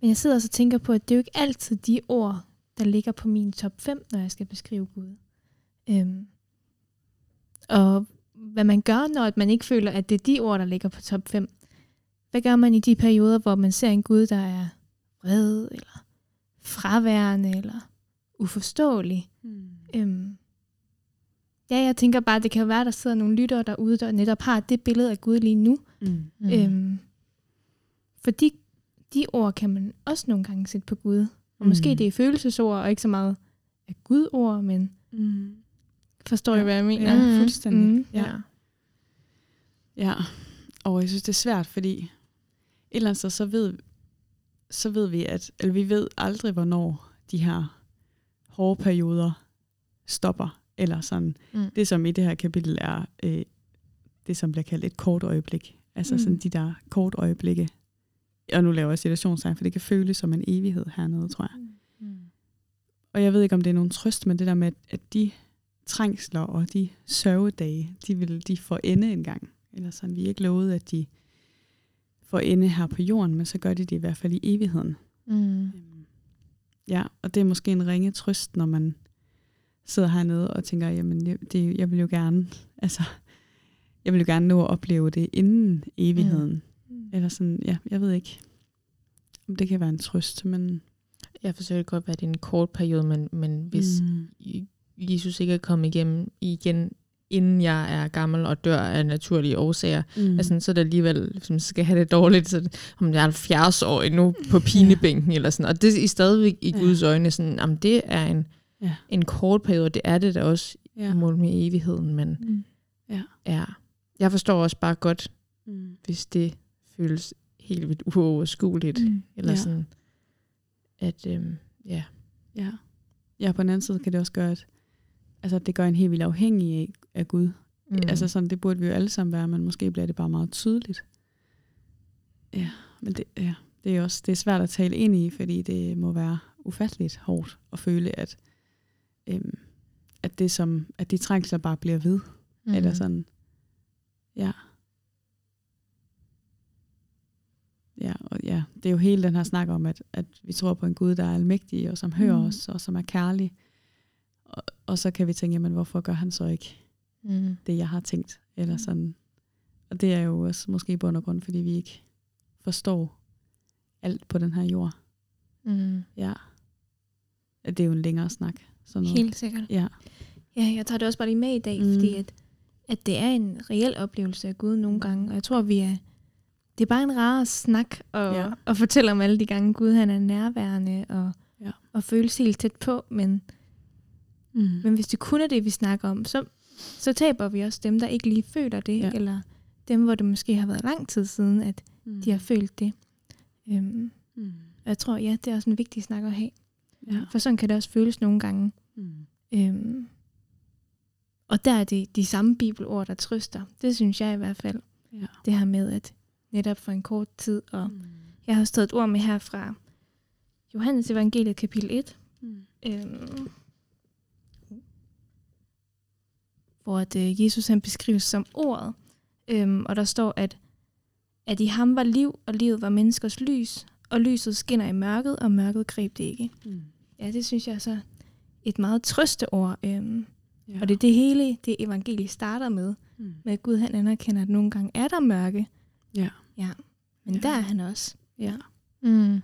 Men jeg sidder også og tænker på, at det er jo ikke altid de ord, der ligger på min top 5, når jeg skal beskrive Gud. Øhm. Og hvad man gør, når man ikke føler, at det er de ord, der ligger på top 5. Hvad gør man i de perioder, hvor man ser en Gud, der er vred, eller fraværende, eller uforståelig? Mm. Øhm. Ja, jeg tænker bare, det kan jo være, der sidder nogle lyttere derude, der netop har det billede af Gud lige nu. Mm. mm. Øhm, for de, de ord kan man også nogle gange sætte på Gud. Og mm. måske det er følelsesord, og ikke så meget af Gud-ord, men mm. forstår ja. I, hvad jeg mener? Ja, mm. fuldstændig. Mm. Ja. ja. Ja, og jeg synes, det er svært, fordi et eller andet sted, så ved, så ved vi, at eller vi ved aldrig, hvornår de her hårde perioder stopper. Eller sådan, mm. det som i det her kapitel er øh, det, som bliver kaldt et kort øjeblik. Altså mm. sådan de der kort øjeblikke. Og nu laver jeg situationstegn, for det kan føles som en evighed hernede, tror jeg. Mm. Og jeg ved ikke, om det er nogen trøst, men det der med, at de trængsler og de sørgedage, de, vil, de får ende en gang. Eller sådan, vi er ikke lovet, at de får ende her på jorden, men så gør de det i hvert fald i evigheden. Mm. Øhm, ja, og det er måske en ringe trøst, når man sidder hernede og tænker, jamen det, jeg vil jo gerne, altså, jeg vil jo gerne nå at opleve det inden evigheden. Mm. Eller sådan, ja, jeg ved ikke, om det kan være en trøst, men... Jeg forsøger godt, at det er en kort periode, men, men hvis mm. Jesus ikke er kommet igennem igen inden jeg er gammel og dør af naturlige årsager. Mm. Altså, så er det alligevel, hvis man skal have det dårligt, så om jeg er 70 år endnu på pinebænken, ja. eller sådan. Og det er stadigvæk i Guds ja. øjne sådan, om det er en, ja. en kort periode, det er det da også ja. mål med evigheden, men mm. ja. ja. Jeg forstår også bare godt, mm. hvis det føles helt vildt uoverskueligt, mm. eller ja. sådan, at øhm, ja. Ja. Ja, på den anden side kan det også gøre, at altså, det gør en helt vildt afhængig af, af Gud. Mm. Altså sådan, det burde vi jo alle sammen være, men måske bliver det bare meget tydeligt. Ja, men det, ja, det er også det er svært at tale ind i, fordi det må være ufatteligt hårdt at føle, at, øhm, at det som, at de trængsler bare bliver ved. Mm. Eller sådan, ja. Ja, og ja, det er jo hele den her snak om, at, at vi tror på en Gud, der er almægtig, og som hører mm. os, og som er kærlig. Og, og så kan vi tænke, jamen hvorfor gør han så ikke mm. det, jeg har tænkt? Eller mm. sådan. Og det er jo også måske i bund og grund, fordi vi ikke forstår alt på den her jord. Mm. Ja. Det er jo en længere snak. Sådan noget. Helt sikkert. Ja. Ja, jeg tager det også bare lige med i dag, mm. fordi at, at det er en reel oplevelse af Gud nogle gange. Og jeg tror, vi er... Det er bare en rar snak at, ja. at fortælle om alle de gange, Gud han er nærværende og, ja. og føles helt tæt på. Men Mm. Men hvis det kun er det, vi snakker om, så, så taber vi også dem, der ikke lige føler det, ja. eller dem, hvor det måske har været lang tid siden, at mm. de har følt det. Øhm, mm. Jeg tror, ja, det er også en vigtig snak at have. Ja. For sådan kan det også føles nogle gange. Mm. Øhm, og der er det de samme bibelord, der trøster. Det synes jeg i hvert fald. Ja. Det her med, at netop for en kort tid, og mm. jeg har stået et ord med her fra Johannes evangeliet kapitel 1. Mm. Øhm, hvor at, øh, Jesus han beskrives som ordet. Øhm, og der står, at, at i ham var liv, og livet var menneskers lys, og lyset skinner i mørket, og mørket greb det ikke. Mm. Ja, det synes jeg er så et meget trøsteord. Øhm, ja. Og det er det hele, det evangeliet starter med. Mm. Med at Gud han anerkender, at nogle gange er der mørke. Ja. ja. Men ja. der er han også. Ja. Mm.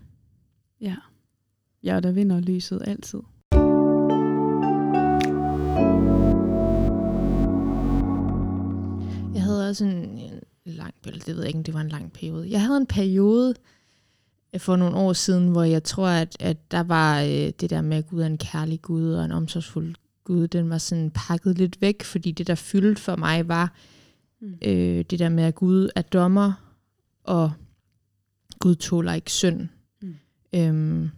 Ja. Ja, der vinder lyset altid. havde sådan en lang, eller det ved jeg ikke, om det var en lang periode. Jeg havde en periode for nogle år siden, hvor jeg tror, at, at der var øh, det der med, at Gud er en kærlig Gud og en omsorgsfuld Gud, den var sådan pakket lidt væk, fordi det, der fyldte for mig, var mm. øh, det der med, at Gud er dommer, og Gud tåler ikke synd. Mm. Øhm,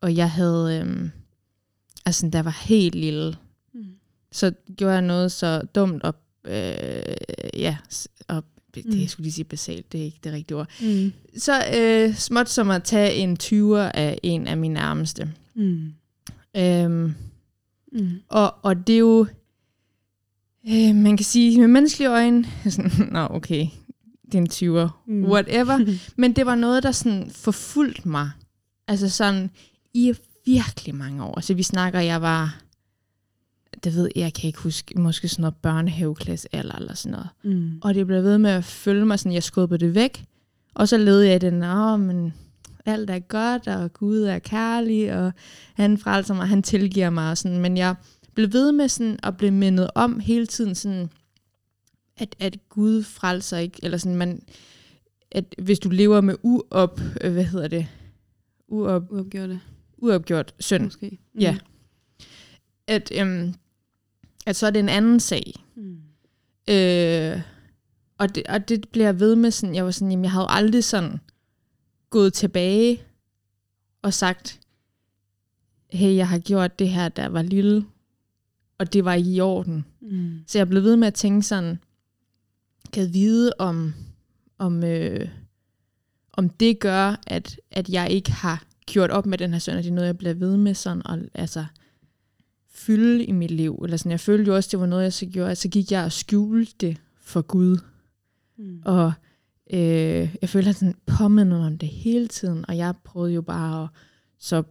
og jeg havde, øhm, altså da jeg var helt lille, mm. så gjorde jeg noget så dumt og øh, ja, og det, mm. jeg skulle lige sige basalt, det er ikke det rigtige ord. Mm. Så øh, småt som at tage en 20'er af en af mine nærmeste. Mm. Øhm, mm. Og, og det er jo, øh, man kan sige med menneskelige øjne, sådan, nå okay, det er en 20'er, mm. whatever. Men det var noget, der sådan forfulgte mig. Altså sådan i virkelig mange år. Altså vi snakker, jeg var det ved jeg, kan ikke huske, måske sådan noget børnehaveklasse eller, eller sådan noget. Mm. Og det blev ved med at følge mig, sådan jeg skubbede det væk. Og så levede jeg i den, åh, men alt er godt, og Gud er kærlig, og han frelser mig, han tilgiver mig. Og sådan. Men jeg blev ved med sådan at blive mindet om hele tiden, sådan, at, at Gud frelser ikke, eller sådan, man, at hvis du lever med uop, hvad hedder det? Uop, uopgjort, uopgjort synd. Måske. Mm. Ja. At, øhm, at så er det en anden sag. Mm. Øh, og, det, og det bliver ved med sådan, jeg var sådan, jamen jeg havde aldrig sådan gået tilbage og sagt, hey, jeg har gjort det her, der var lille. og det var i orden. Mm. Så jeg blev ved med at tænke sådan, kan vide om, om, øh, om det gør, at, at jeg ikke har gjort op med den her synd, og det er noget, jeg bliver ved med sådan, og altså fylde i mit liv. Eller sådan, jeg følte jo også, det var noget, jeg så gjorde, så gik jeg og skjulte det for Gud. Mm. Og øh, jeg følte, at sådan påmindede om det hele tiden, og jeg prøvede jo bare at så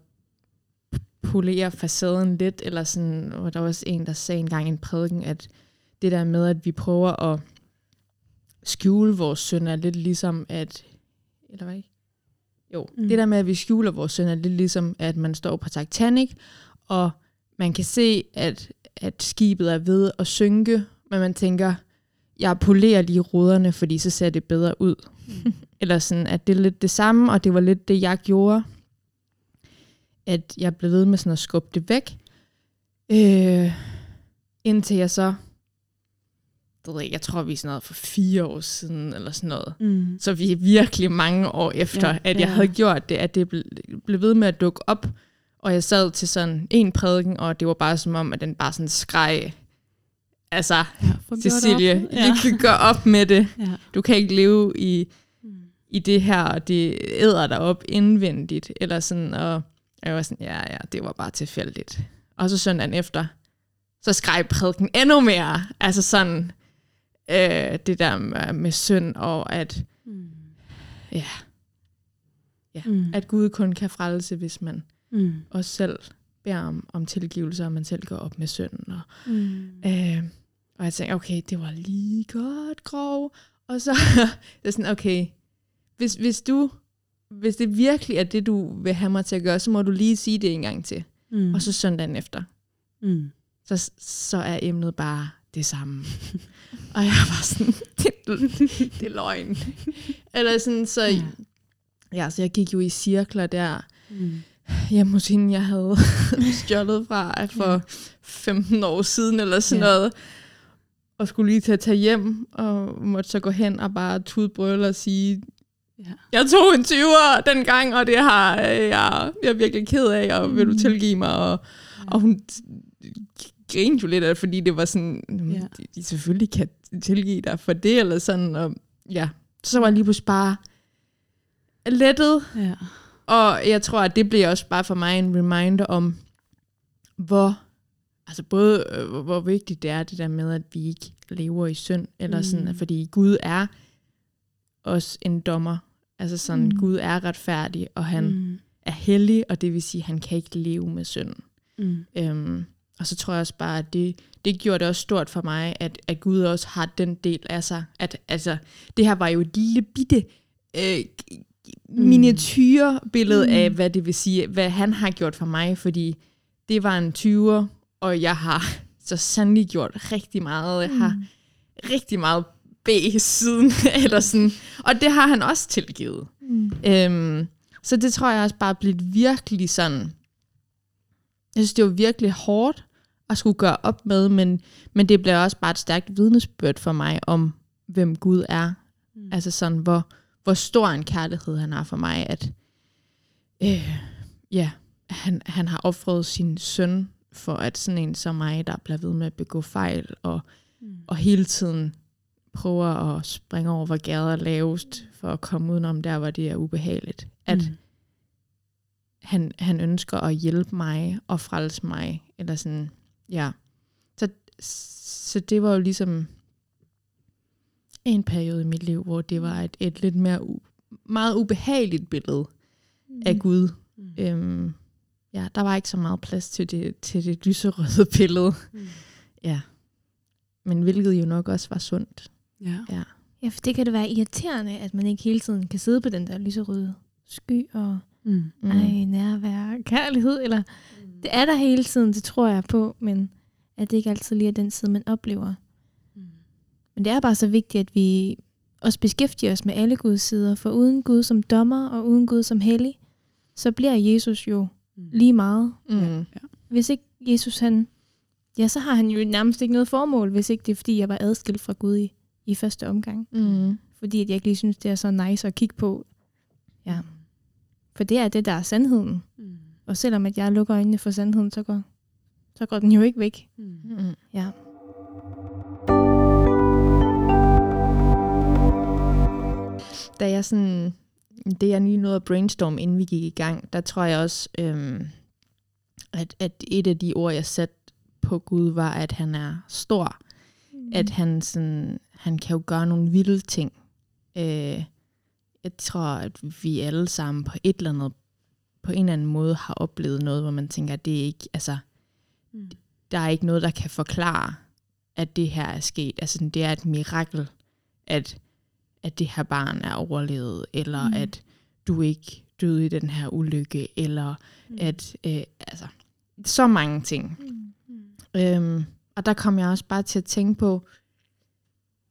polere facaden lidt, eller sådan, og der var også en, der sagde engang i en prædiken, at det der med, at vi prøver at skjule vores synd, er lidt ligesom at, eller hvad ikke? Jo, Mm. det der med, at vi skjuler vores synd, er lidt ligesom, at man står på Titanic, og man kan se, at, at skibet er ved at synke, men man tænker, jeg polerer lige ruderne, fordi så ser det bedre ud. Mm. Eller sådan, at det er lidt det samme, og det var lidt det, jeg gjorde. At jeg blev ved med sådan at skubbe det væk. Øh, indtil jeg så, det ved jeg, jeg tror vi er sådan noget for fire år siden, eller sådan noget. Mm. Så vi er virkelig mange år efter, Ja, at jeg ja. havde gjort det, at det ble, blev ved med at dukke op. Og jeg sad til sådan en prædiken, og det var bare som om, at den bare sådan skreg, altså, Ja, Cecilie, op. ja. du gør op med det. Ja. Du kan ikke leve i, Mm. i det her, og det æder dig op indvendigt. Eller sådan, og jeg var sådan, ja, ja, det var bare tilfældigt. Og så søndagen efter, så skreg prædiken endnu mere. Altså sådan, øh, det der med, med synd, og at, Mm. ja, ja, Mm. at Gud kun kan frelse, hvis man Mm. også selv beder om, om tilgivelse, og man selv går op med synden. Og, Mm. Øh, og jeg tænkte, okay, det var lige godt grov. Og så det er sådan, okay, hvis, hvis du, hvis det virkelig er det, du vil have mig til at gøre, så må du lige sige det en gang til. Mm. Og så søndagen efter, Mm. så, så er emnet bare det samme. og jeg var sådan, det, det er løgn. Eller sådan, så, Ja. ja. ja, så jeg gik jo i cirkler der, Mm. Hjemme hos hende, jeg havde stjålet fra for 15 år siden, eller sådan Ja. noget. Og skulle lige til at tage hjem, og måtte så gå hen og bare tudbrøle og sige, Ja. jeg tog en 20'er dengang, og det har øh, jeg, jeg er virkelig ked af, og vil du Mm. tilgive mig? Og, Ja. og hun grinede jo lidt af det, fordi det var sådan, ja. de, de selvfølgelig kan tilgive dig for det, eller sådan. Og, ja. Så var jeg lige pludselig bare lettet, Ja. Og jeg tror, at det bliver også bare for mig en reminder om, hvor, altså både øh, hvor- hvor vigtigt det er, det der med, at vi ikke lever i synd, eller Mm. sådan, fordi Gud er også en dommer. Altså sådan, Mm. Gud er retfærdig, og han. Mm. er hellig, og det vil sige, at han kan ikke leve med synd. Mm. Øhm, og så tror jeg også bare, at det, det gjorde det også stort for mig, at, at Gud også har den del af sig. At, altså, det her var jo et lille bitte øh, miniatyrbillede Mm. mm. af, hvad det vil sige, hvad han har gjort for mig, fordi det var en 20'er, og jeg har så sandelig gjort rigtig meget. Jeg har Mm. rigtig meget B siden, eller sådan. Og det har han også tilgivet. Mm. Øhm, så det tror jeg også bare blevet virkelig sådan, jeg synes, det var virkelig hårdt at skulle gøre op med, men, men det bliver også bare et stærkt vidnesbyrd for mig om, hvem Gud er. Mm. Altså sådan, hvor, hvor stor en kærlighed han har for mig, at øh, ja, han, han har offret sin søn for at sådan en som mig, der bliver ved med at begå fejl, og, Mm. og hele tiden prøver at springe over, hvor gader er lavest, for at komme udenom der, hvor det er ubehageligt. At Mm. han, han ønsker at hjælpe mig og frelse mig, eller sådan, ja. Så, så det var jo ligesom en periode i mit liv, hvor det var et, et lidt mere, u, meget ubehageligt billede af Gud. Mm. Øhm, ja, der var ikke så meget plads til det, til det lyserøde billede. Mm. Ja. Men hvilket jo nok også var sundt. Ja. Ja. Ja, for det kan det være irriterende, at man ikke hele tiden kan sidde på den der lyserøde sky og Mm. mm. ej, nærvær, kærlighed, eller det er der hele tiden, det tror jeg på, men at det ikke altid lige er den side, man oplever. Men det er bare så vigtigt, at vi også beskæftiger os med alle Guds sider, for uden Gud som dommer og uden Gud som hellig, så bliver Jesus jo Mm. lige meget. Mm. Ja. Hvis ikke Jesus han, ja, så har han jo nærmest ikke noget formål, hvis ikke det er, fordi jeg var adskilt fra Gud i, i første omgang. Mm. Fordi at jeg ikke lige synes, det er så nice at kigge på. Ja. For det er det, der er sandheden. Mm. Og selvom at jeg lukker øjnene for sandheden, så går, så går den jo ikke væk. Mm. Mm. Ja. Da jeg sådan, det jeg lige nåede at brainstorm, inden vi gik i gang, der tror jeg også, øhm, at, at et af de ord, jeg satte på Gud, var, at han er stor. Mm. At han, sådan, han kan jo gøre nogle vilde ting. Øh, jeg tror, at vi alle sammen på et eller andet, på en eller anden måde har oplevet noget, hvor man tænker, at det er ikke, altså, Mm. der er ikke noget, der kan forklare, at det her er sket. Altså, det er et mirakel, at, at det her barn er overlevet, eller Mm. mm. at du ikke døde i den her ulykke, eller Mm. mm. at, øh, altså, så mange ting. Mm. Øhm, og der kom jeg også bare til at tænke på,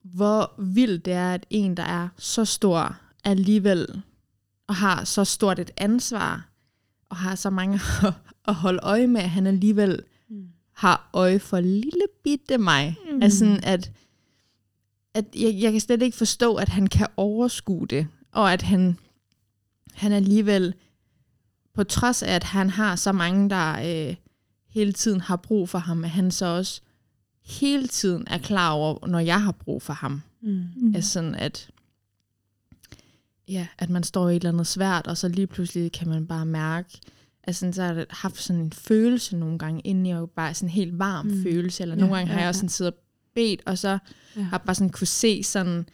hvor vildt det er, at en, der er så stor, alligevel og har så stort et ansvar, og har så mange at holde øje med, at han alligevel Mm. har øje for lille bitte mig. Mm. Mm. Altså sådan, at, at jeg, jeg kan slet ikke forstå, at han kan overskue det, og at han, han alligevel, på trods af, at han har så mange, der øh, hele tiden har brug for ham, at han så også hele tiden er klar over, når jeg har brug for ham. Mm. Altså sådan, at, ja, at man står i et eller andet svært, og så lige pludselig kan man bare mærke, altså så har jeg haft sådan en følelse nogle gange, inden jeg jo bare sådan en helt varm Mm. følelse, eller Ja, nogle gange ja, har jeg også sådan siddet og bedt, og så Ja. har bare sådan kunne se sådan,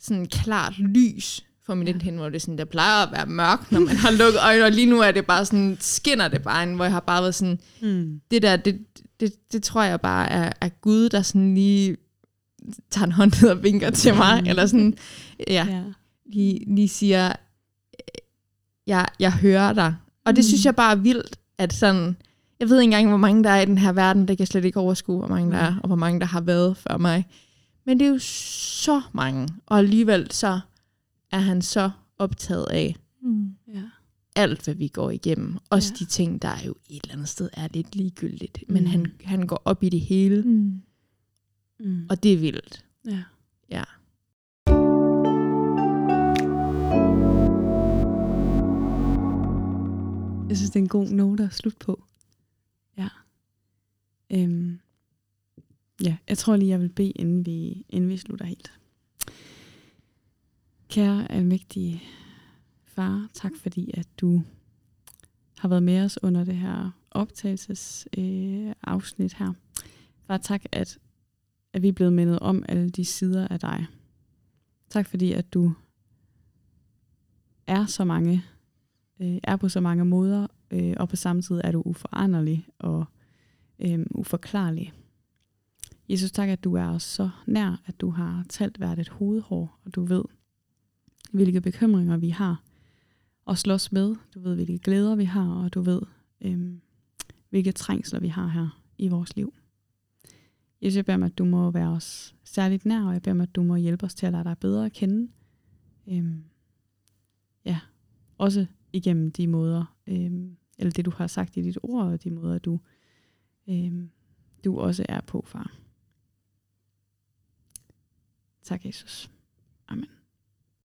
sådan klart lys for mit Ja. hvor det sådan, der plejer at være mørkt, når man har lukket øjnene, og lige nu er det bare sådan, skinner det bare ind, hvor jeg har bare været sådan, Mm. det der, det, det, det tror jeg bare er, er Gud, der sådan lige tager en hånd ned og vinker til mig, Mm. eller sådan, ja, Ja. lige, lige siger, jeg, jeg hører dig. Og det Mm. synes jeg bare er vildt, at sådan, jeg ved ikke engang, hvor mange der er i den her verden, det kan jeg slet ikke overskue, hvor mange der er, og hvor mange der har været før mig. Men det er jo så mange, og alligevel så er han så optaget af Mm. Ja. alt, hvad vi går igennem. Også Ja. de ting, der er jo et eller andet sted er lidt ligegyldigt. Men Mm. han, han går op i det hele, Mm. Mm. og det er vildt. ja. Ja. Jeg synes, det er en god note at slutte på. Øhm. Ja, jeg tror lige, jeg vil bede, inden vi, inden vi slutter helt. Kære almægtige far, tak fordi, at du har været med os under det her optagelses øh, afsnit her. Far, tak, at, at vi er blevet mindet om alle de sider af dig. Tak fordi, at du er så mange øh, er på så mange måder, øh, og på samme tid er du uforanderlig og øh, uforklarlig. Jesus, tak, at du er os så nær, at du har talt hvert et hovedhår, og du ved, hvilke bekymringer vi har og slås med. Du ved, hvilke glæder vi har, og du ved, øhm, hvilke trængsler vi har her i vores liv. Jesus, jeg beder mig, at du må være os særligt nær, og jeg beder mig, at du må hjælpe os til at lade dig bedre at kende. Øhm, ja, også igennem de måder, øhm, eller det du har sagt i dit ord, og de måder, du, øhm, du også er på, far. Tak, Jesus. Amen.